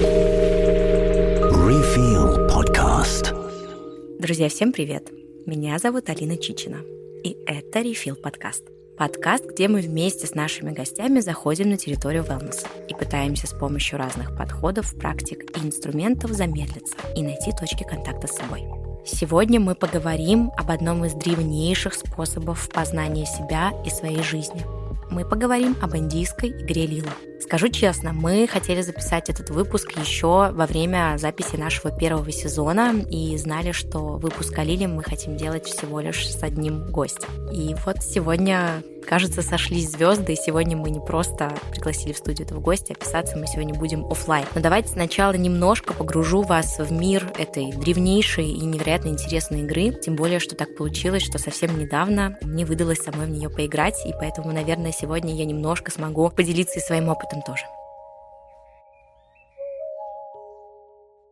Refill podcast. Друзья, всем привет! Меня зовут Алина Чичина, и это Refill подкаст. Подкаст, где мы вместе с нашими гостями заходим на территорию wellness и пытаемся с помощью разных подходов, практик и инструментов замедлиться и найти точки контакта с собой. Сегодня мы поговорим об одном из древнейших способов познания себя и своей жизни. Мы поговорим об индийской игре Лила. Скажу честно, мы хотели записать этот выпуск еще во время записи нашего первого сезона и знали, что выпуск о Лиле мы хотим делать всего лишь с одним гостем. И вот сегодня Кажется, сошлись звезды, и сегодня мы не просто пригласили в студию этого гостя, а писаться мы сегодня будем офлайн. Но давайте сначала немножко погружу вас в мир этой древнейшей и невероятно интересной игры, тем более, что так получилось, что совсем недавно мне выдалось самой в нее поиграть, и поэтому, наверное, сегодня я немножко смогу поделиться и своим опытом тоже.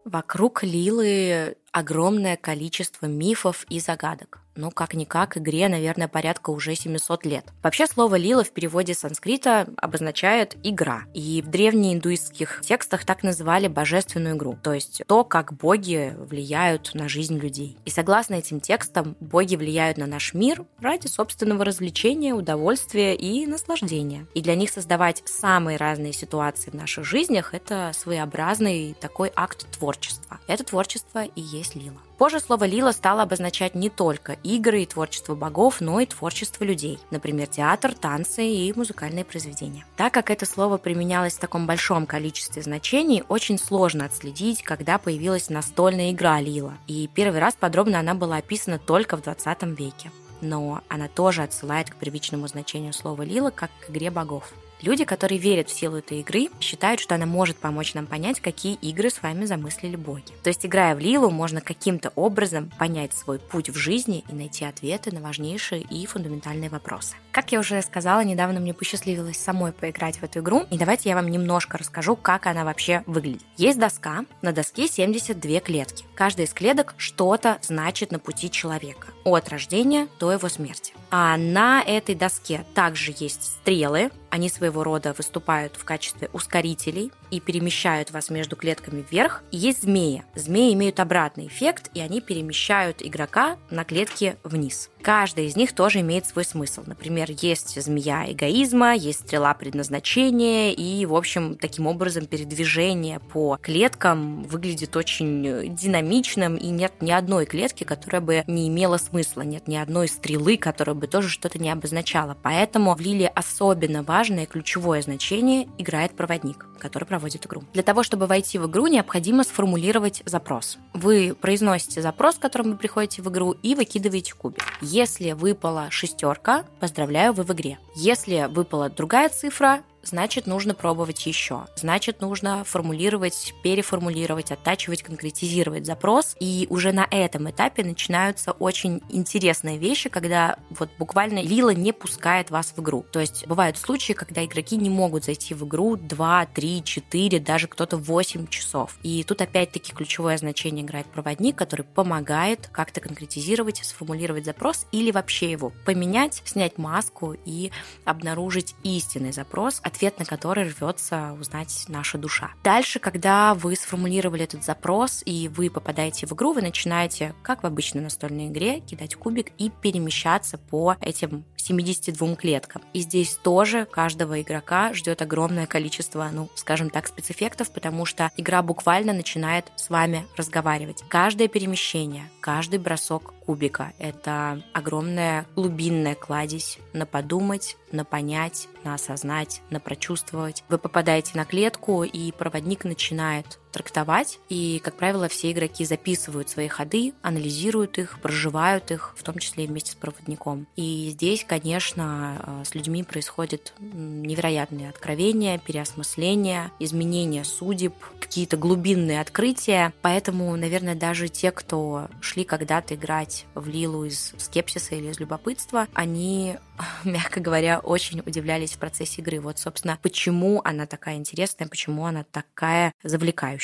Вокруг Лилы огромное количество мифов и загадок ну, как-никак, игре, наверное, порядка уже 700 лет. Вообще, слово «лила» в переводе с санскрита обозначает «игра». И в древнеиндуистских текстах так называли божественную игру, то есть то, как боги влияют на жизнь людей. И согласно этим текстам, боги влияют на наш мир ради собственного развлечения, удовольствия и наслаждения. И для них создавать самые разные ситуации в наших жизнях – это своеобразный такой акт творчества. Это творчество и есть лила. Позже слово «лила» стало обозначать не только игры и творчество богов, но и творчество людей, например, театр, танцы и музыкальные произведения. Так как это слово применялось в таком большом количестве значений, очень сложно отследить, когда появилась настольная игра «Лила», и первый раз подробно она была описана только в 20 веке но она тоже отсылает к привычному значению слова «лила» как к игре богов. Люди, которые верят в силу этой игры, считают, что она может помочь нам понять, какие игры с вами замыслили боги. То есть, играя в Лилу, можно каким-то образом понять свой путь в жизни и найти ответы на важнейшие и фундаментальные вопросы. Как я уже сказала, недавно мне посчастливилось самой поиграть в эту игру, и давайте я вам немножко расскажу, как она вообще выглядит. Есть доска, на доске 72 клетки. Каждая из клеток что-то значит на пути человека, от рождения до его смерти. А на этой доске также есть стрелы, они своего рода выступают в качестве ускорителей и перемещают вас между клетками вверх. Есть змеи. Змеи имеют обратный эффект, и они перемещают игрока на клетки вниз. Каждая из них тоже имеет свой смысл. Например, есть змея эгоизма, есть стрела предназначения, и, в общем, таким образом передвижение по клеткам выглядит очень динамичным, и нет ни одной клетки, которая бы не имела смысла, нет ни одной стрелы, которая бы тоже что-то не обозначала. Поэтому в Лиле особенно важное ключевое значение играет проводник, который проводит игру. Для того, чтобы войти в игру, необходимо сформулировать запрос. Вы произносите запрос, с которым вы приходите в игру, и выкидываете кубик. Если выпала шестерка, поздравляю, вы в игре. Если выпала другая цифра, значит, нужно пробовать еще. Значит, нужно формулировать, переформулировать, оттачивать, конкретизировать запрос. И уже на этом этапе начинаются очень интересные вещи, когда вот буквально Лила не пускает вас в игру. То есть бывают случаи, когда игроки не могут зайти в игру 2, 3, 4, даже кто-то 8 часов. И тут опять-таки ключевое значение играет проводник, который помогает как-то конкретизировать, сформулировать запрос или вообще его поменять, снять маску и обнаружить истинный запрос, ответ на который рвется узнать наша душа. Дальше, когда вы сформулировали этот запрос и вы попадаете в игру, вы начинаете, как в обычной настольной игре, кидать кубик и перемещаться по этим 72 клеткам. И здесь тоже каждого игрока ждет огромное количество, ну, скажем так, спецэффектов, потому что игра буквально начинает с вами разговаривать. Каждое перемещение, каждый бросок кубика — это огромная глубинная кладезь на подумать, на понять, на осознать, на прочувствовать. Вы попадаете на клетку, и проводник начинает трактовать, и, как правило, все игроки записывают свои ходы, анализируют их, проживают их, в том числе и вместе с проводником. И здесь, конечно, э, с людьми происходит невероятные откровения, переосмысления, изменения судеб, какие-то глубинные открытия. Поэтому, наверное, даже те, кто шли когда-то играть в Лилу из скепсиса или из любопытства, они мягко говоря, очень удивлялись в процессе игры. Вот, собственно, почему она такая интересная, почему она такая завлекающая.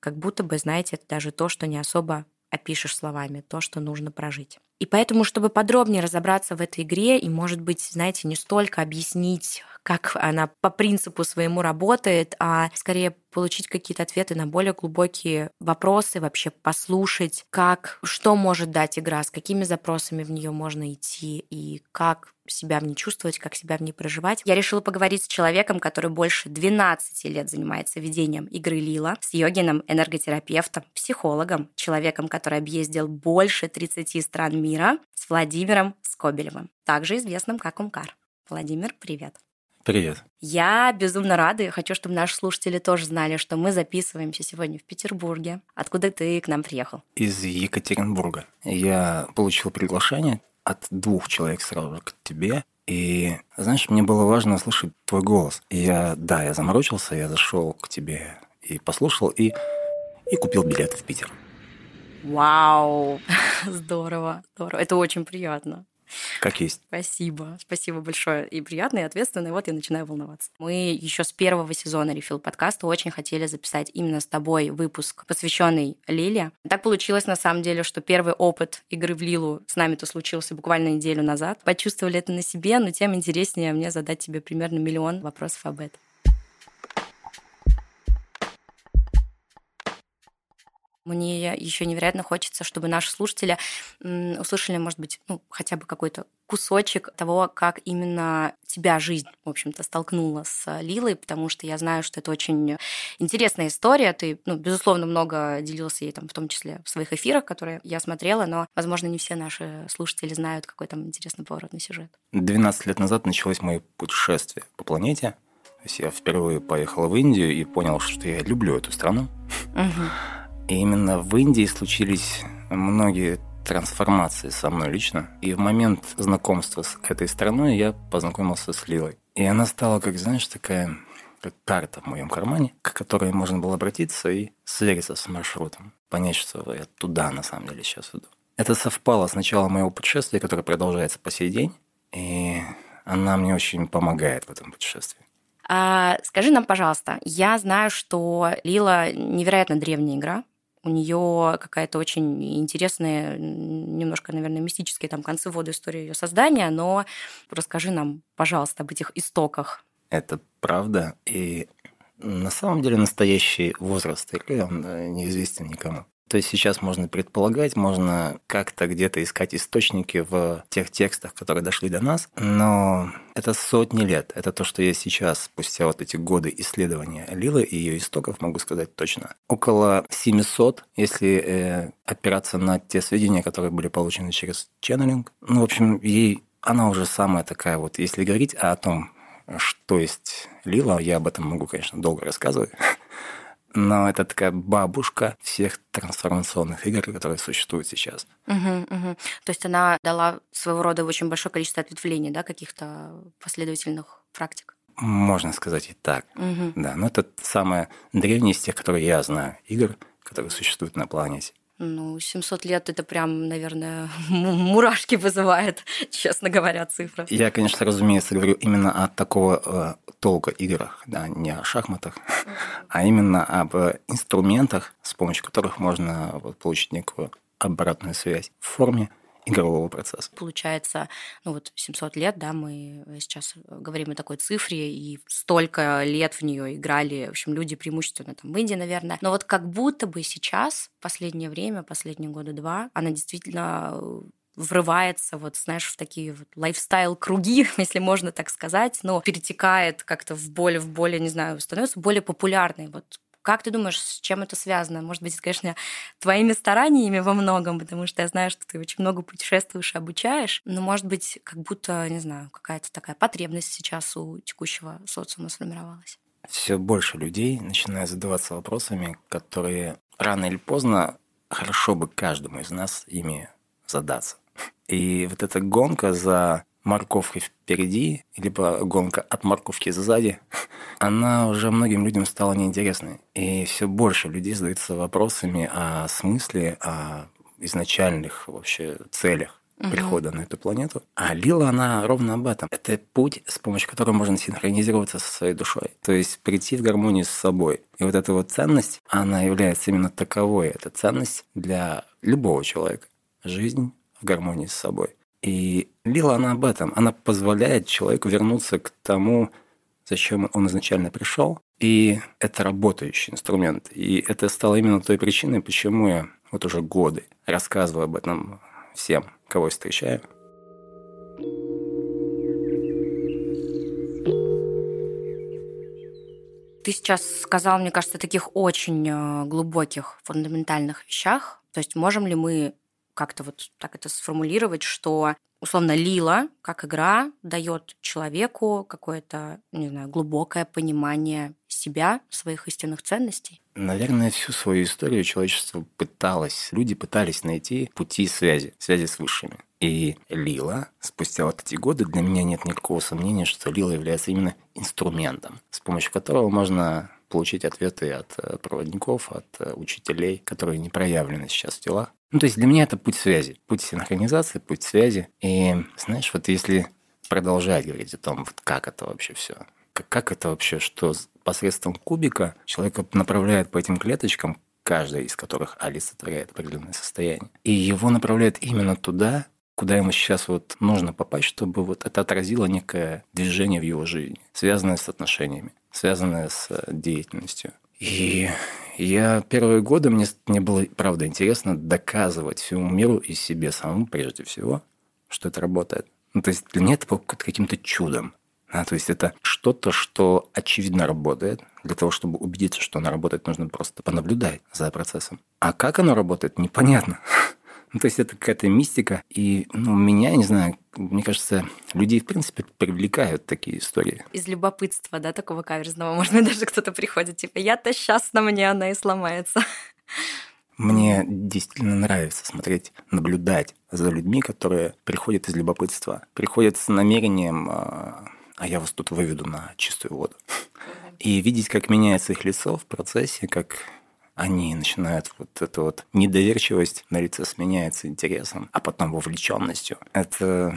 Как будто бы, знаете, это даже то, что не особо опишешь словами, то, что нужно прожить. И поэтому, чтобы подробнее разобраться в этой игре и, может быть, знаете, не столько объяснить, как она по принципу своему работает, а скорее получить какие-то ответы на более глубокие вопросы, вообще послушать, как, что может дать игра, с какими запросами в нее можно идти и как себя в ней чувствовать, как себя в ней проживать. Я решила поговорить с человеком, который больше 12 лет занимается ведением игры Лила, с йогином, энерготерапевтом, психологом, человеком, который объездил больше 30 стран мира, с Владимиром Скобелевым, также известным как Умкар. Владимир, привет. Привет. Я безумно рада и хочу, чтобы наши слушатели тоже знали, что мы записываемся сегодня в Петербурге. Откуда ты к нам приехал? Из Екатеринбурга. Я получил приглашение от двух человек сразу к тебе. И, знаешь, мне было важно слышать твой голос. И я, да, я заморочился, я зашел к тебе и послушал, и, и купил билет в Питер. Вау, здорово, здорово. Это очень приятно. Как есть. Спасибо. Спасибо большое. И приятно, и ответственно. И вот я начинаю волноваться. Мы еще с первого сезона Refill подкаста очень хотели записать именно с тобой выпуск, посвященный Лиле. Так получилось, на самом деле, что первый опыт игры в Лилу с нами-то случился буквально неделю назад. Почувствовали это на себе, но тем интереснее мне задать тебе примерно миллион вопросов об этом. Мне еще невероятно хочется, чтобы наши слушатели услышали, может быть, ну, хотя бы какой-то кусочек того, как именно тебя жизнь, в общем-то, столкнула с Лилой, потому что я знаю, что это очень интересная история. Ты, ну, безусловно, много делился ей там, в том числе в своих эфирах, которые я смотрела, но, возможно, не все наши слушатели знают, какой там интересный поворотный сюжет. 12 лет назад началось мое путешествие по планете. То есть я впервые поехал в Индию и понял, что я люблю эту страну. Угу. И именно в Индии случились многие трансформации со мной лично. И в момент знакомства с этой страной я познакомился с Лилой. И она стала, как знаешь, такая как карта в моем кармане, к которой можно было обратиться и свериться с маршрутом. Понять, что я туда на самом деле сейчас иду. Это совпало с началом моего путешествия, которое продолжается по сей день. И она мне очень помогает в этом путешествии. А, скажи нам, пожалуйста, я знаю, что Лила невероятно древняя игра, у нее какая-то очень интересная, немножко, наверное, мистические там концы воды истории ее создания, но расскажи нам, пожалуйста, об этих истоках. Это правда, и на самом деле настоящий возраст игры, он э, неизвестен никому. То есть сейчас можно предполагать, можно как-то где-то искать источники в тех текстах, которые дошли до нас, но это сотни лет. Это то, что я сейчас, спустя вот эти годы исследования Лилы и ее истоков, могу сказать точно. Около 700, если э, опираться на те сведения, которые были получены через ченнелинг. Ну, в общем, ей она уже самая такая вот, если говорить о том, что есть Лила, я об этом могу, конечно, долго рассказывать но это такая бабушка всех трансформационных игр, которые существуют сейчас. Угу, угу. То есть она дала своего рода очень большое количество ответвлений, да, каких-то последовательных практик. Можно сказать и так. Угу. Да, но это самая древняя из тех, которые я знаю, игр, которые существуют на планете. Ну, 700 лет это прям, наверное, мурашки вызывает, честно говоря, цифра. Я, конечно, разумеется, говорю именно о такого э, толка играх, да, не о шахматах, а именно об инструментах, с помощью которых можно вот, получить некую обратную связь в форме игрового процесса. Получается, ну вот 700 лет, да, мы сейчас говорим о такой цифре, и столько лет в нее играли, в общем, люди преимущественно там в Индии, наверное. Но вот как будто бы сейчас, последнее время, последние года два, она действительно врывается, вот, знаешь, в такие вот лайфстайл-круги, если можно так сказать, но перетекает как-то в более, в более, не знаю, становится более популярной. Вот как ты думаешь, с чем это связано? Может быть, это, конечно, твоими стараниями во многом, потому что я знаю, что ты очень много путешествуешь и обучаешь, но, может быть, как будто, не знаю, какая-то такая потребность сейчас у текущего социума сформировалась. Все больше людей начинают задаваться вопросами, которые рано или поздно хорошо бы каждому из нас ими задаться. И вот эта гонка за морковкой впереди, либо гонка от морковки сзади, она уже многим людям стала неинтересной. И все больше людей задаются вопросами о смысле, о изначальных вообще целях угу. прихода на эту планету. А Лила, она ровно об этом. Это путь, с помощью которого можно синхронизироваться со своей душой. То есть прийти в гармонию с собой. И вот эта вот ценность, она является именно таковой. Это ценность для любого человека. Жизнь в гармонии с собой. И Лила, она об этом. Она позволяет человеку вернуться к тому зачем он изначально пришел. И это работающий инструмент. И это стало именно той причиной, почему я вот уже годы рассказываю об этом всем, кого я встречаю. Ты сейчас сказал, мне кажется, таких очень э, глубоких, фундаментальных вещах. То есть можем ли мы как-то вот так это сформулировать, что условно Лила как игра дает человеку какое-то, не знаю, глубокое понимание себя, своих истинных ценностей? Наверное, всю свою историю человечество пыталось, люди пытались найти пути связи, связи с высшими. И Лила, спустя вот эти годы, для меня нет никакого сомнения, что Лила является именно инструментом, с помощью которого можно получить ответы от э, проводников, от э, учителей, которые не проявлены сейчас в делах. Ну, то есть для меня это путь связи, путь синхронизации, путь связи. И знаешь, вот если продолжать говорить о том, вот как это вообще все, как, как это вообще, что посредством кубика человека направляет по этим клеточкам, каждая из которых олицетворяет определенное состояние. И его направляет именно туда, куда ему сейчас вот нужно попасть, чтобы вот это отразило некое движение в его жизни, связанное с отношениями, связанное с э, деятельностью. И я первые годы, мне, мне было, правда, интересно доказывать всему миру и себе самому, прежде всего, что это работает. Ну, то есть для меня это было каким-то чудом. А, то есть это что-то, что очевидно работает. Для того, чтобы убедиться, что оно работает, нужно просто понаблюдать за процессом. А как оно работает, непонятно. Ну, то есть это какая-то мистика. И ну, меня, не знаю, мне кажется, людей, в принципе, привлекают такие истории. Из любопытства, да, такого каверзного. Можно даже кто-то приходит, типа, я-то сейчас на мне она и сломается. Мне действительно нравится смотреть, наблюдать за людьми, которые приходят из любопытства, приходят с намерением, а, а я вас тут выведу на чистую воду. И видеть, как меняется их лицо в процессе, как они начинают вот эту вот недоверчивость на лице сменяется интересом, а потом вовлеченностью. Это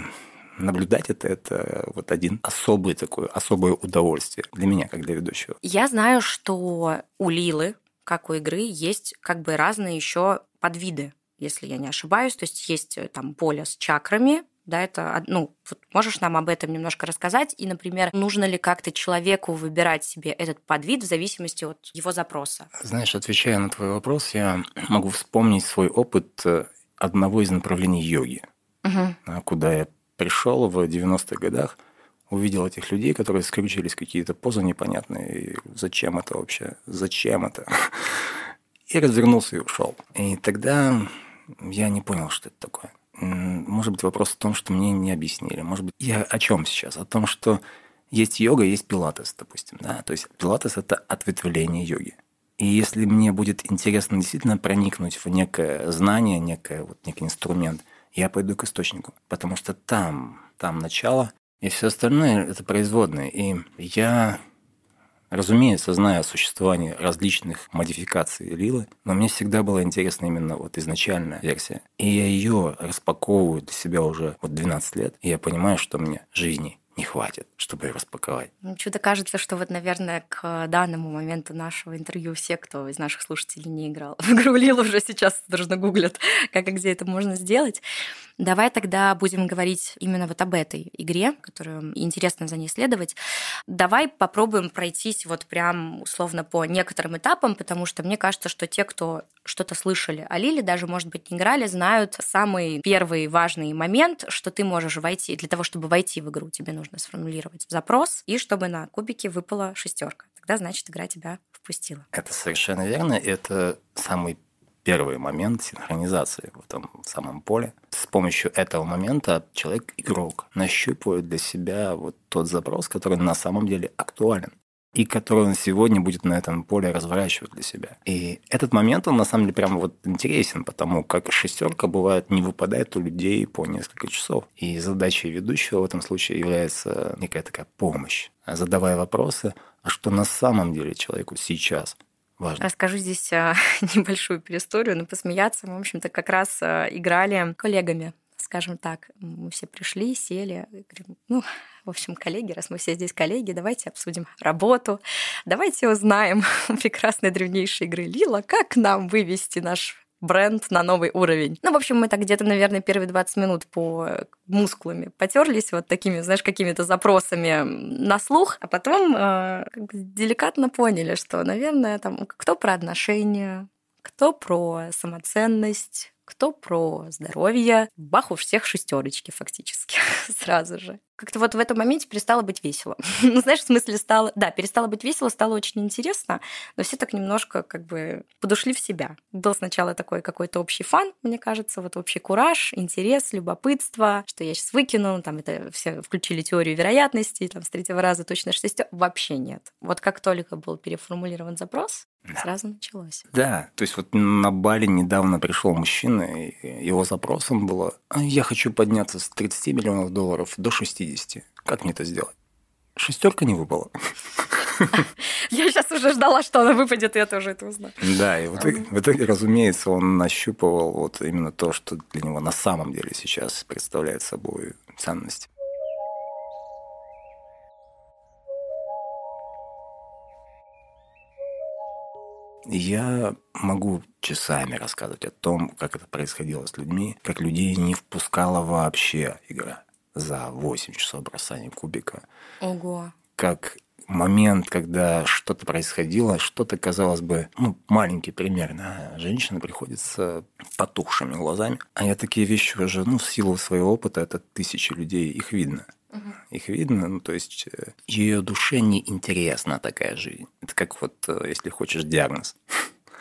наблюдать это, это вот один особый такой, особое удовольствие для меня, как для ведущего. Я знаю, что у Лилы, как у игры, есть как бы разные еще подвиды если я не ошибаюсь. То есть есть э, там поле с чакрами, да, это, ну, вот можешь нам об этом немножко рассказать? И, например, нужно ли как-то человеку выбирать себе этот подвид в зависимости от его запроса? Знаешь, отвечая на твой вопрос, я могу вспомнить свой опыт э, одного из направлений йоги, угу. куда я пришел в 90-х годах, увидел этих людей, которые скрючились какие-то позы непонятные. И зачем это вообще? Зачем это? И развернулся и ушел. И тогда я не понял, что это такое. Может быть, вопрос в том, что мне не объяснили. Может быть, я о чем сейчас? О том, что есть йога, есть пилатес, допустим. Да? То есть пилатес – это ответвление йоги. И если мне будет интересно действительно проникнуть в некое знание, некое, вот, некий инструмент, я пойду к источнику, потому что там, там начало, и все остальное – это производное. И я Разумеется, знаю о существовании различных модификаций Лилы, но мне всегда была интересна именно вот изначальная версия. И я ее распаковываю для себя уже вот 12 лет, и я понимаю, что мне жизни не хватит, чтобы ее распаковать. Ну, Чудо кажется, что вот, наверное, к данному моменту нашего интервью все, кто из наших слушателей не играл в игру Лил, уже сейчас дружно гуглят, как и где это можно сделать. Давай тогда будем говорить именно вот об этой игре, которую интересно за ней следовать. Давай попробуем пройтись вот прям условно по некоторым этапам, потому что мне кажется, что те, кто что-то слышали о Лиле, даже, может быть, не играли, знают самый первый важный момент, что ты можешь войти. Для того, чтобы войти в игру, тебе нужно сформулировать запрос, и чтобы на кубике выпала шестерка. Тогда, значит, игра тебя впустила. Это совершенно верно. Это самый первый момент синхронизации в этом самом поле. С помощью этого момента человек-игрок нащупывает для себя вот тот запрос, который на самом деле актуален и который он сегодня будет на этом поле разворачивать для себя. И этот момент, он на самом деле прям вот интересен, потому как шестерка бывает не выпадает у людей по несколько часов. И задачей ведущего в этом случае является некая такая помощь, задавая вопросы, а что на самом деле человеку сейчас важно. Расскажу здесь а, небольшую пересторию, но посмеяться. Мы, в общем-то, как раз а, играли коллегами скажем так. Мы все пришли, сели, говорим, ну, в общем, коллеги, раз мы все здесь коллеги, давайте обсудим работу, давайте узнаем прекрасной древнейшей игры Лила, как нам вывести наш бренд на новый уровень. Ну, в общем, мы так где-то, наверное, первые 20 минут по мускулами потерлись вот такими, знаешь, какими-то запросами на слух, а потом э, деликатно поняли, что, наверное, там кто про отношения, кто про самоценность, кто про здоровье. Бах, у всех шестерочки фактически сразу же. Как-то вот в этом моменте перестало быть весело. ну, знаешь, в смысле стало... Да, перестало быть весело, стало очень интересно, но все так немножко как бы подушли в себя. Был сначала такой какой-то общий фан, мне кажется, вот общий кураж, интерес, любопытство, что я сейчас выкину, там это все включили теорию вероятности, там с третьего раза точно шестер. Вообще нет. Вот как только был переформулирован запрос, да. Сразу началось. Да, то есть вот на Бали недавно пришел мужчина, и его запросом было «А «Я хочу подняться с 30 миллионов долларов до 60. Как мне это сделать?» Шестерка не выпала. Я сейчас уже ждала, что она выпадет, и я тоже это узнаю. Да, и в итоге, в итоге, разумеется, он нащупывал вот именно то, что для него на самом деле сейчас представляет собой ценность. Я могу часами рассказывать о том, как это происходило с людьми, как людей не впускала вообще игра за 8 часов бросания кубика. Ого. Как момент, когда что-то происходило, что-то, казалось бы, ну, маленький пример, да, женщина приходит с потухшими глазами, а я такие вещи уже, ну, в силу своего опыта, это тысячи людей, их видно – Угу. Их видно, ну, то есть э, ее душе не интересна такая жизнь. Это как вот, э, если хочешь, диагноз.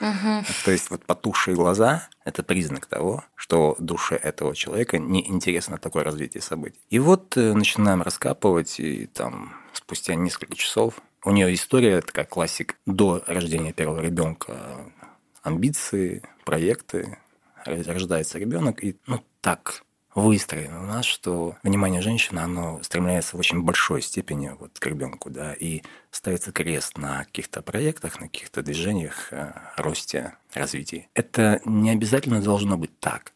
Угу. То есть вот потухшие глаза – это признак того, что душе этого человека не интересно такое развитие событий. И вот э, начинаем раскапывать, и там спустя несколько часов у нее история такая классик до рождения первого ребенка, амбиции, проекты, рождается ребенок, и ну так выстроено у нас, что внимание женщины, оно стремляется в очень большой степени вот к ребенку, да, и ставится крест на каких-то проектах, на каких-то движениях, э, росте, развитии. Это не обязательно должно быть так.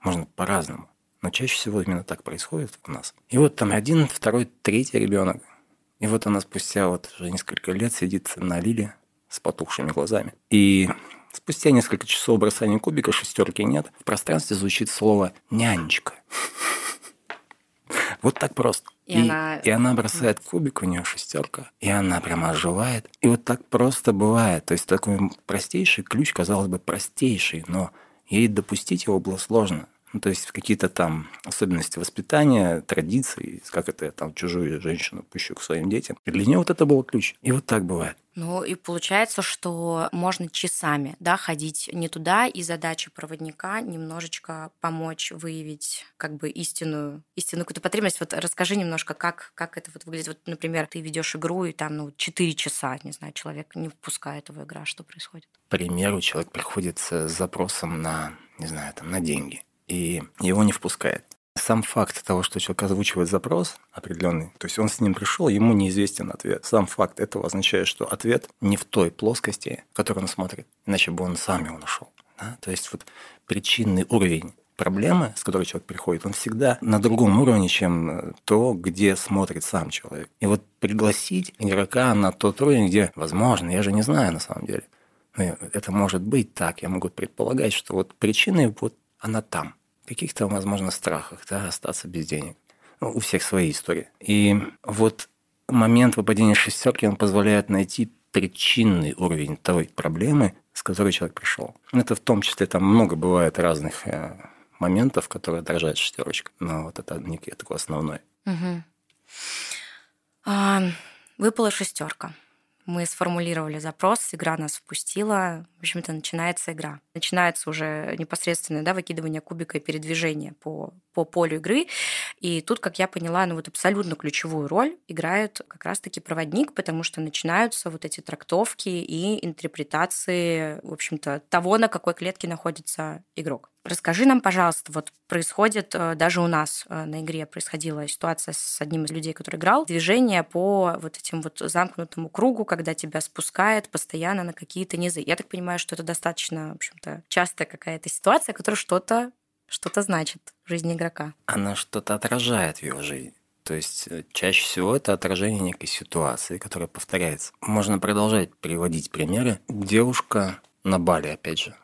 Можно по-разному. Но чаще всего именно так происходит у нас. И вот там один, второй, третий ребенок. И вот она спустя вот уже несколько лет сидит на лиле с потухшими глазами. И Спустя несколько часов бросания кубика шестерки нет. В пространстве звучит слово «нянечка». Вот так просто. И, и, она... и она бросает кубик, у нее шестерка, и она прямо оживает. И вот так просто бывает. То есть такой простейший ключ, казалось бы, простейший, но ей допустить его было сложно. Ну, то есть какие-то там особенности воспитания, традиции, как это я там чужую женщину пущу к своим детям. И для нее вот это был ключ. И вот так бывает. Ну и получается, что можно часами да, ходить не туда, и задача проводника немножечко помочь выявить как бы истинную, истинную какую-то потребность. Вот расскажи немножко, как, как это вот выглядит. Вот, например, ты ведешь игру, и там ну, 4 часа, не знаю, человек не впускает его игра, что происходит? К примеру, человек приходит с запросом на, не знаю, там, на деньги и его не впускает. Сам факт того, что человек озвучивает запрос определенный, то есть он с ним пришел, ему неизвестен ответ. Сам факт этого означает, что ответ не в той плоскости, в которой он смотрит, иначе бы он сам его нашел. Да? То есть вот причинный уровень проблемы, с которой человек приходит, он всегда на другом уровне, чем то, где смотрит сам человек. И вот пригласить игрока на тот уровень, где, возможно, я же не знаю на самом деле, это может быть так, я могу предполагать, что вот причины вот она там. Каких-то, возможно, страхах, да, остаться без денег. Ну, у всех свои истории. И вот момент выпадения шестерки, он позволяет найти причинный уровень той проблемы, с которой человек пришел. Это в том числе там много бывает разных э, моментов, которые отражает шестерочка. Но вот это некий такой основной. Угу. А, выпала шестерка мы сформулировали запрос, игра нас впустила, в общем-то, начинается игра. Начинается уже непосредственно да, выкидывание кубика и передвижение по, по полю игры. И тут, как я поняла, ну вот абсолютно ключевую роль играет как раз-таки проводник, потому что начинаются вот эти трактовки и интерпретации, в общем-то, того, на какой клетке находится игрок. Расскажи нам, пожалуйста, вот происходит, э, даже у нас э, на игре происходила ситуация с одним из людей, который играл, движение по вот этим вот замкнутому кругу, когда тебя спускает постоянно на какие-то низы. Я так понимаю, что это достаточно, в общем-то, частая какая-то ситуация, которая что-то что-то значит в жизни игрока. Она что-то отражает в его жизни. То есть э, чаще всего это отражение некой ситуации, которая повторяется. Можно продолжать приводить примеры. Девушка на Бали, опять же,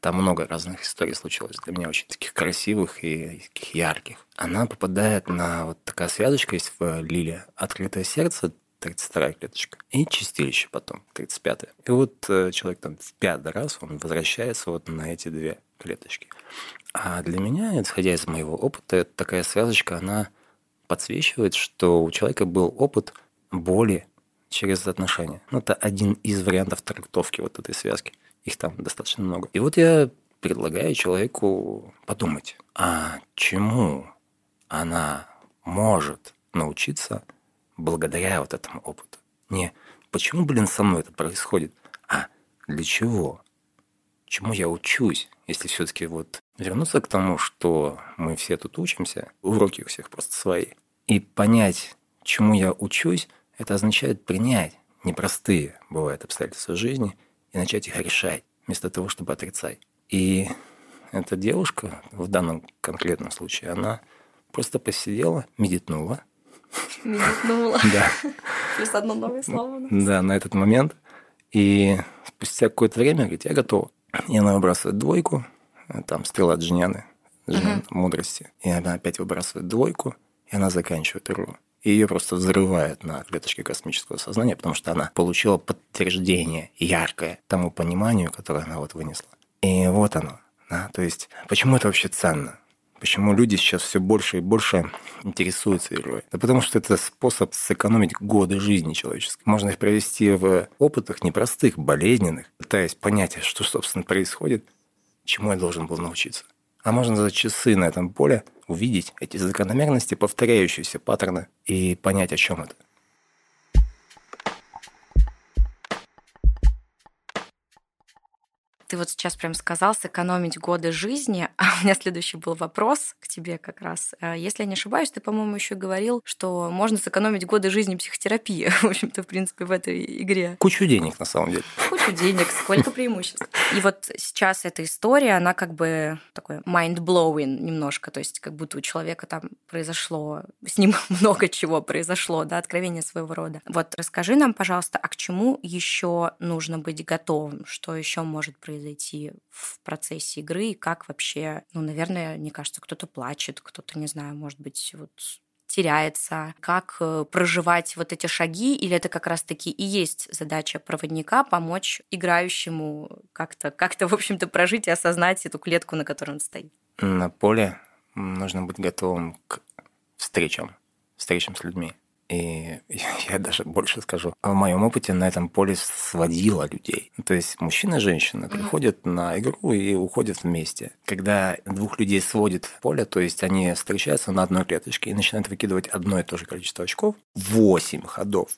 Там много разных историй случилось для меня, очень таких красивых и таких ярких. Она попадает на вот такая связочка есть в Лиле. Открытое сердце, 32 клеточка. И чистилище потом, 35 -я. И вот э, человек там в пятый раз, он возвращается вот на эти две клеточки. А для меня, исходя из моего опыта, такая связочка, она подсвечивает, что у человека был опыт боли через отношения. Ну, это один из вариантов трактовки вот этой связки. Их там достаточно много. И вот я предлагаю человеку подумать, а чему она может научиться благодаря вот этому опыту. Не почему, блин, со мной это происходит, а для чего? Чему я учусь, если все-таки вот вернуться к тому, что мы все тут учимся, уроки у всех просто свои, и понять, чему я учусь, это означает принять непростые, бывают, обстоятельства жизни и начать их решать, вместо того, чтобы отрицать. И эта девушка в данном конкретном случае, она просто посидела, медитнула, Минутнула. Да. Плюс одно новое слово. Да, на этот момент. И спустя какое-то время говорит, я готов. И она выбрасывает двойку, там стрела Джиняны, Джинян мудрости. И она опять выбрасывает двойку, и она заканчивает игру. И ее просто взрывает на клеточке космического сознания, потому что она получила подтверждение яркое тому пониманию, которое она вот вынесла. И вот оно. Да? То есть, почему это вообще ценно? Почему люди сейчас все больше и больше интересуются игрой? Да потому что это способ сэкономить годы жизни человеческой. Можно их провести в опытах непростых, болезненных, пытаясь понять, что, собственно, происходит, чему я должен был научиться. А можно за часы на этом поле увидеть эти закономерности, повторяющиеся паттерны и понять, о чем это. Ты вот сейчас прям сказал сэкономить годы жизни, а у меня следующий был вопрос к тебе как раз. А если я не ошибаюсь, ты, по-моему, еще говорил, что можно сэкономить годы жизни психотерапии, в общем-то, в принципе, в этой игре. Кучу денег, на самом деле. Кучу денег, сколько преимуществ. И вот сейчас эта история, она как бы такой mind-blowing немножко, то есть как будто у человека там произошло, с ним много чего произошло, да, откровение своего рода. Вот расскажи нам, пожалуйста, а к чему еще нужно быть готовым, что еще может произойти в процессе игры, и как вообще, ну, наверное, мне кажется, кто-то плачет, кто-то, не знаю, может быть, вот теряется, как э, проживать вот эти шаги, или это как раз-таки и есть задача проводника помочь играющему как-то, как-то, в общем-то, прожить и осознать эту клетку, на которой он стоит. На поле нужно быть готовым к встречам, встречам с людьми. И я даже больше скажу, в моем опыте на этом поле сводило людей. То есть мужчина и женщина приходят на игру и уходят вместе. Когда двух людей сводит поле, то есть они встречаются на одной клеточке и начинают выкидывать одно и то же количество очков, 8 ходов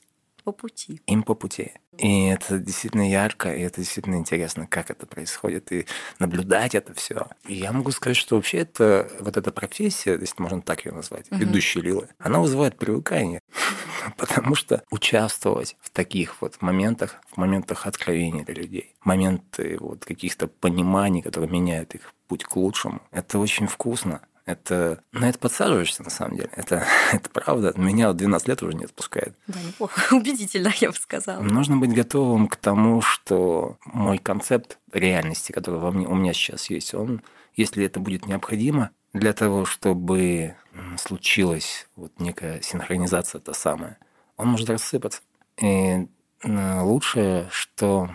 по пути. Им по пути. И это действительно ярко, и это действительно интересно, как это происходит, и наблюдать это все. И я могу сказать, что вообще это, вот эта профессия, если можно так ее назвать, угу. ведущей Лилы, она вызывает привыкание. Потому что участвовать в таких вот моментах, в моментах откровения для людей, моменты вот каких-то пониманий, которые меняют их путь к лучшему, это очень вкусно. Это, на это подсаживаешься, на самом деле. Это, это правда. Меня вот 12 лет уже не отпускает. Да, неплохо. Убедительно, я бы сказала. Нужно быть готовым к тому, что мой концепт реальности, который во мне, у меня сейчас есть, он, если это будет необходимо, для того, чтобы случилась вот некая синхронизация та самая, он может рассыпаться. И лучшее, что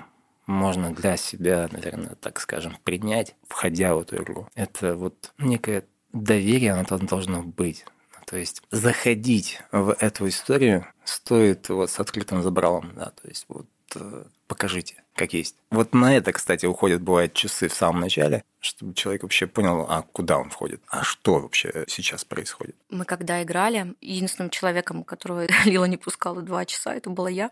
можно для себя, наверное, так скажем, принять, входя в эту игру, это вот некая доверие, оно там должно быть. То есть заходить в эту историю стоит вот с открытым забралом, да, то есть вот э, покажите, как есть. Вот на это, кстати, уходят, бывают, часы в самом начале, чтобы человек вообще понял, а куда он входит, а что вообще сейчас происходит. Мы когда играли, единственным человеком, которого Лила не пускала два часа, это была я.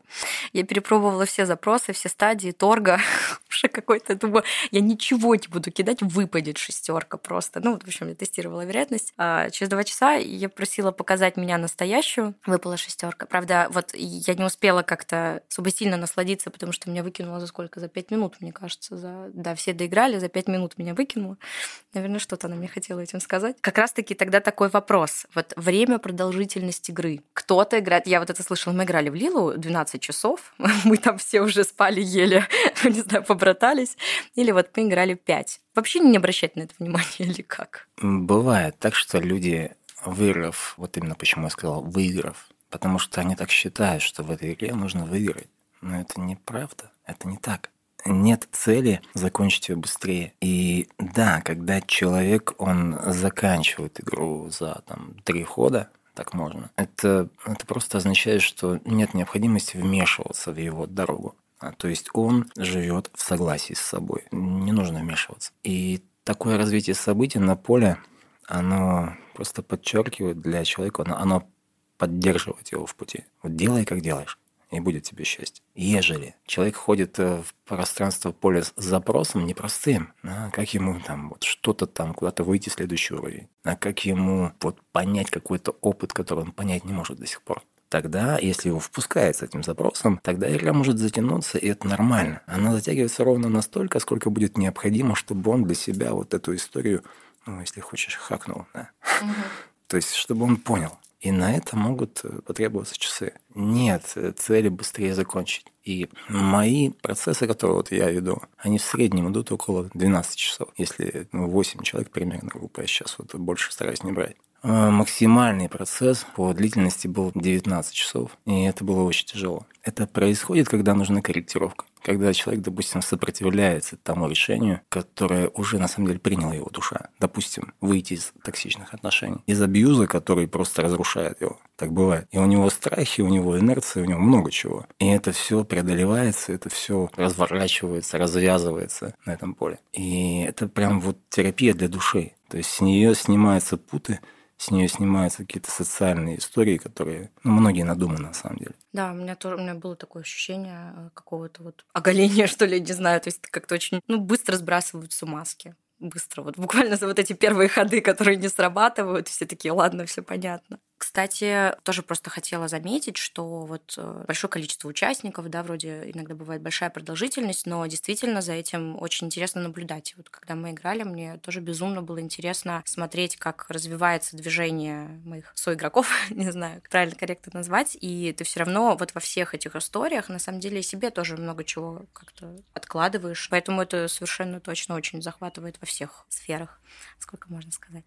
Я перепробовала все запросы, все стадии торга, уже какой-то, думаю, я ничего не буду кидать, выпадет шестерка просто. Ну, в общем, я тестировала вероятность. А через два часа я просила показать меня настоящую, выпала шестерка. Правда, вот я не успела как-то особо сильно насладиться, потому что меня выкинуло за сколько? За пять минут, мне кажется. За... Да, все доиграли, за пять минут меня выкинуло. Наверное, что-то она мне хотела этим сказать. Как раз-таки тогда такой вопрос. Вот время продолжительности игры. Кто-то играет... Я вот это слышала, мы играли в Лилу 12 часов. Мы там все уже спали, ели, не знаю, побратались. Или вот мы играли 5. Вообще не обращать на это внимания или как? Бывает так, что люди, выиграв, вот именно почему я сказал выиграв, потому что они так считают, что в этой игре нужно выиграть. Но это неправда, это не так нет цели закончить ее быстрее. И да, когда человек, он заканчивает игру за там, три хода, так можно, это, это просто означает, что нет необходимости вмешиваться в его дорогу. А, то есть он живет в согласии с собой. Не нужно вмешиваться. И такое развитие событий на поле, оно просто подчеркивает для человека, оно, оно поддерживает его в пути. Вот делай, как делаешь и будет тебе счастье. Ежели человек ходит э, в пространство поля с запросом непростым, а как ему там вот что-то там куда-то выйти в следующий уровень, а как ему вот понять какой-то опыт, который он понять не может до сих пор. Тогда, если его впускает с этим запросом, тогда игра может затянуться, и это нормально. Она затягивается ровно настолько, сколько будет необходимо, чтобы он для себя вот эту историю, ну, если хочешь, хакнул. Да? Угу. То есть, чтобы он понял, и на это могут э, потребоваться часы. Нет э, цели быстрее закончить. И мои процессы, которые вот я веду, они в среднем идут около 12 часов. Если ну, 8 человек примерно группа, я сейчас вот больше стараюсь не брать. А максимальный процесс по длительности был 19 часов, и это было очень тяжело. Это происходит, когда нужна корректировка когда человек, допустим, сопротивляется тому решению, которое уже на самом деле приняла его душа. Допустим, выйти из токсичных отношений, из абьюза, который просто разрушает его. Так бывает. И у него страхи, у него инерция, у него много чего. И это все преодолевается, это все разворачивается, развязывается на этом поле. И это прям вот терапия для души. То есть с нее снимаются путы, с нее снимаются какие-то социальные истории, которые ну, многие надуманы на самом деле. Да, у меня тоже у меня было такое ощущение э, какого-то вот оголения, что ли, не знаю, то есть как-то очень ну, быстро сбрасываются маски быстро. Вот буквально за вот эти первые ходы, которые не срабатывают, все такие, ладно, все понятно. Кстати, тоже просто хотела заметить, что вот э, большое количество участников, да, вроде иногда бывает большая продолжительность, но действительно за этим очень интересно наблюдать. Вот когда мы играли, мне тоже безумно было интересно смотреть, как развивается движение моих соигроков, не знаю, как правильно корректно назвать, и ты все равно вот во всех этих историях на самом деле себе тоже много чего как-то откладываешь, поэтому это совершенно точно очень захватывает во всех сферах, сколько можно сказать.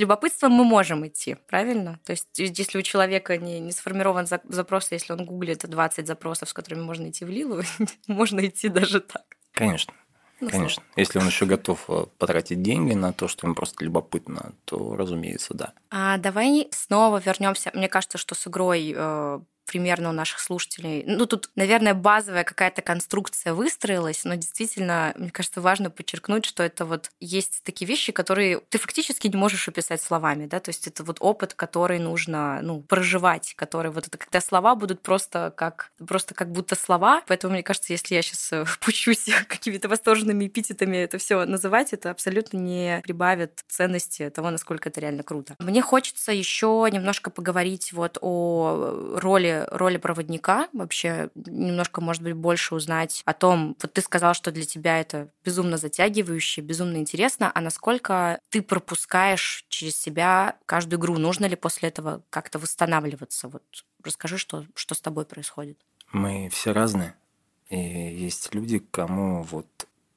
Любопытством мы можем идти, правильно? То есть если у человека не, не сформирован запрос, если он гуглит 20 запросов, с которыми можно идти в Лилу, можно идти даже так. Конечно. Ну, Конечно. Слово. Если он еще готов э, потратить деньги на то, что ему просто любопытно, то, разумеется, да. А давай снова вернемся. Мне кажется, что с игрой э, примерно у наших слушателей. Ну, тут, наверное, базовая какая-то конструкция выстроилась, но действительно, мне кажется, важно подчеркнуть, что это вот есть такие вещи, которые ты фактически не можешь описать словами, да, то есть это вот опыт, который нужно, ну, проживать, который вот это, когда слова будут просто как, просто как будто слова, поэтому, мне кажется, если я сейчас э, пущусь какими-то восторженными эпитетами это все называть, это абсолютно не прибавит ценности того, насколько это реально круто. Мне хочется еще немножко поговорить вот о роли роли, проводника, вообще немножко, может быть, больше узнать о том, вот ты сказал, что для тебя это безумно затягивающе, безумно интересно, а насколько ты пропускаешь через себя каждую игру? Нужно ли после этого как-то восстанавливаться? Вот расскажи, что, что с тобой происходит. Мы все разные. И есть люди, кому вот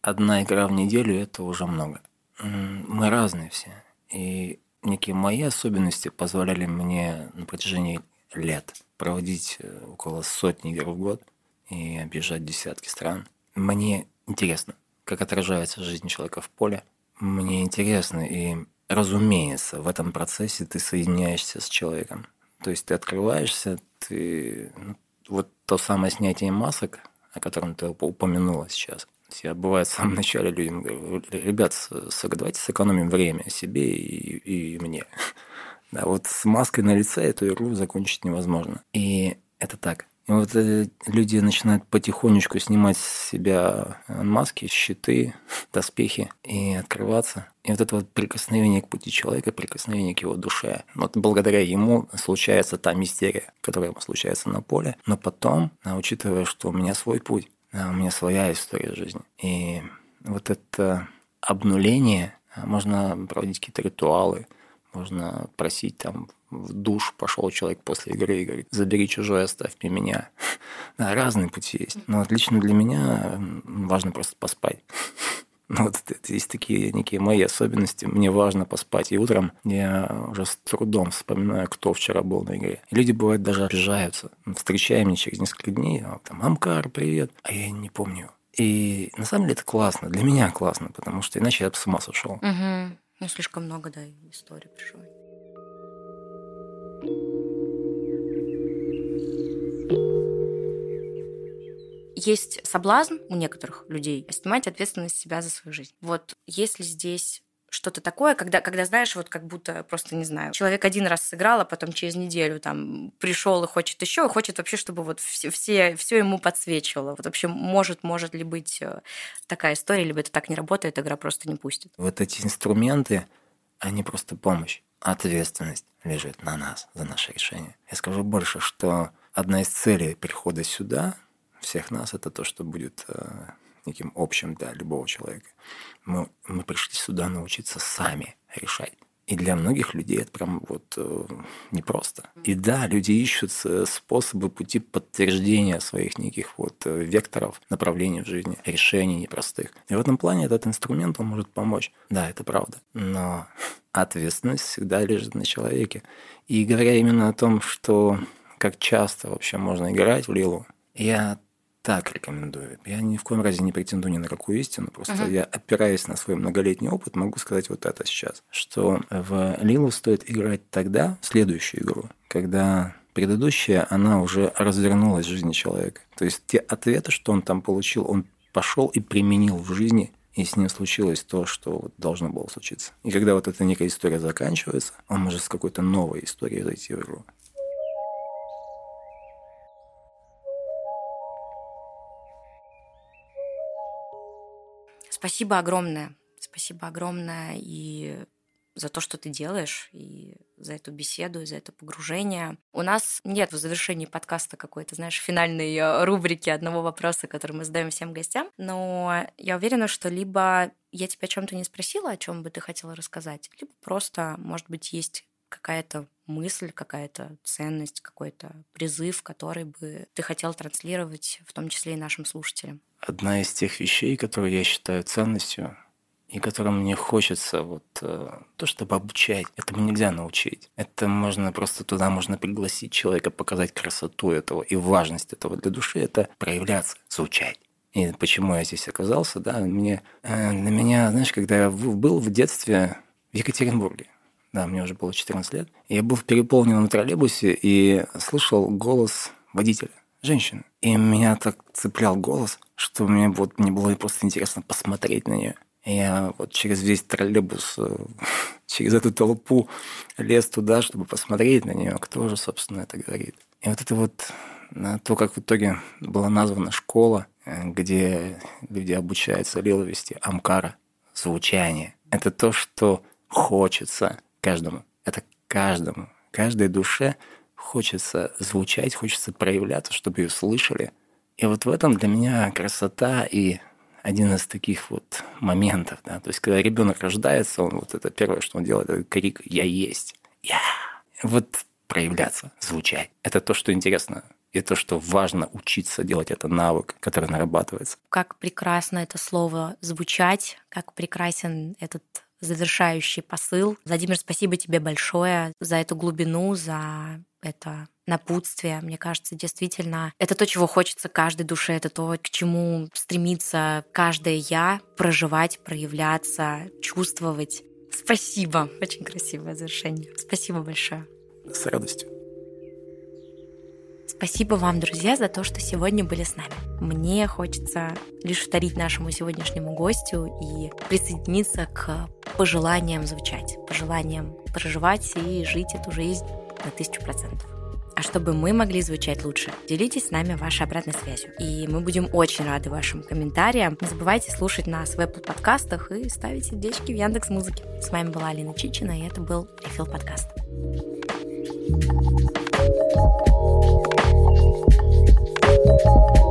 одна игра в неделю – это уже много. Мы разные все. И некие мои особенности позволяли мне на протяжении лет проводить э, около сотни игр в год и объезжать десятки стран. Мне интересно, как отражается жизнь человека в поле. Мне интересно, и, разумеется, в этом процессе ты соединяешься с человеком. То есть ты открываешься, ты... Ну, вот то самое снятие масок, о котором ты упомянула сейчас. Я бывает в самом начале людям говорю, ребят, давайте сэкономим время себе и, и мне. Да, вот с маской на лице эту игру закончить невозможно. И это так. И вот э, люди начинают потихонечку снимать с себя э, маски, щиты, доспехи и открываться. И вот это вот прикосновение к пути человека, прикосновение к его душе. Вот благодаря ему случается та мистерия, которая случается на поле. Но потом, учитывая, что у меня свой путь, у меня своя история жизни. И вот это обнуление, можно проводить какие-то ритуалы, можно просить там в душ пошел человек после игры и говорит, забери чужое, оставь мне меня. Да, разные пути есть. Но отлично для меня важно просто поспать. Ну, вот это есть такие некие мои особенности. Мне важно поспать. И утром я уже с трудом вспоминаю, кто вчера был на игре. И люди, бывают, даже обижаются. Встречаем меня через несколько дней. А, там, Амкар, привет. А я не помню. И на самом деле это классно. Для меня классно, потому что иначе я бы с ума сошел. Угу. Ну, слишком много, да, историй пришло. Есть соблазн у некоторых людей снимать ответственность себя за свою жизнь. Вот если здесь что-то такое, когда, когда знаешь, вот как будто просто не знаю, человек один раз сыграл, а потом через неделю там пришел и хочет еще, и хочет вообще, чтобы вот все, все, все ему подсвечивало. Вот вообще может, может ли быть э, такая история, либо это так не работает, игра просто не пустит. Вот эти инструменты, они просто помощь. Ответственность лежит на нас за наше решение. Я скажу больше, что одна из целей перехода сюда всех нас это то, что будет э, неким общим для любого человека. Мы, мы пришли сюда научиться сами решать. И для многих людей это прям вот э, непросто. И да, люди ищут э, способы, пути подтверждения своих неких вот э, векторов, направлений в жизни, решений непростых. И в этом плане этот инструмент, он может помочь. Да, это правда. Но ответственность всегда лежит на человеке. И говоря именно о том, что как часто вообще можно играть в Лилу, я так рекомендую. Я ни в коем разе не претендую ни на какую истину, просто uh-huh. я, опираясь на свой многолетний опыт, могу сказать вот это сейчас, что в Лилу стоит играть тогда, следующую игру, когда предыдущая, она уже развернулась в жизни человека. То есть те ответы, что он там получил, он пошел и применил в жизни, и с ним случилось то, что вот должно было случиться. И когда вот эта некая история заканчивается, он может с какой-то новой историей зайти в игру. Спасибо огромное. Спасибо огромное и за то, что ты делаешь, и за эту беседу, и за это погружение. У нас нет в завершении подкаста какой-то, знаешь, финальной э, рубрики одного вопроса, который мы задаем всем гостям, но я уверена, что либо я тебя о чем-то не спросила, о чем бы ты хотела рассказать, либо просто, может быть, есть какая-то мысль, какая-то ценность, какой-то призыв, который бы ты хотел транслировать, в том числе и нашим слушателям одна из тех вещей, которые я считаю ценностью, и которым мне хочется вот э, то, чтобы обучать. Этому нельзя научить. Это можно просто туда можно пригласить человека, показать красоту этого и важность этого для души. Это проявляться, звучать. И почему я здесь оказался, да, мне, э, для меня, знаешь, когда я был в детстве в Екатеринбурге, да, мне уже было 14 лет, я был в переполненном троллейбусе и слышал голос водителя женщины. И меня так цеплял голос, что мне, вот, мне было просто интересно посмотреть на нее. И я вот через весь троллейбус, э, через эту толпу лез туда, чтобы посмотреть на нее, кто же, собственно, это говорит. И вот это вот то, как в итоге была названа школа, э, где люди обучаются лиловести, амкара, звучание. Это то, что хочется каждому. Это каждому, каждой душе хочется звучать, хочется проявляться, чтобы ее слышали. И вот в этом для меня красота и один из таких вот моментов, да, то есть когда ребенок рождается, он вот это первое, что он делает, это крик «Я есть!» «Я!» Вот проявляться, звучать. Это то, что интересно и то, что важно учиться делать, это навык, который нарабатывается. Как прекрасно это слово звучать, как прекрасен этот завершающий посыл. Владимир, спасибо тебе большое за эту глубину, за это напутствие. Мне кажется, действительно, это то, чего хочется каждой душе, это то, к чему стремится каждое я проживать, проявляться, чувствовать. Спасибо. Очень красивое завершение. Спасибо большое. С радостью. Спасибо вам, друзья, за то, что сегодня были с нами. Мне хочется лишь вторить нашему сегодняшнему гостю и присоединиться к пожеланиям звучать, пожеланиям проживать и жить эту жизнь на тысячу процентов. А чтобы мы могли звучать лучше, делитесь с нами вашей обратной связью. И мы будем очень рады вашим комментариям. Не забывайте слушать нас в Apple подкастах и ставить сердечки в Яндекс Музыке. С вами была Алина Чичина, и это был Refill подкаст. thank you thank you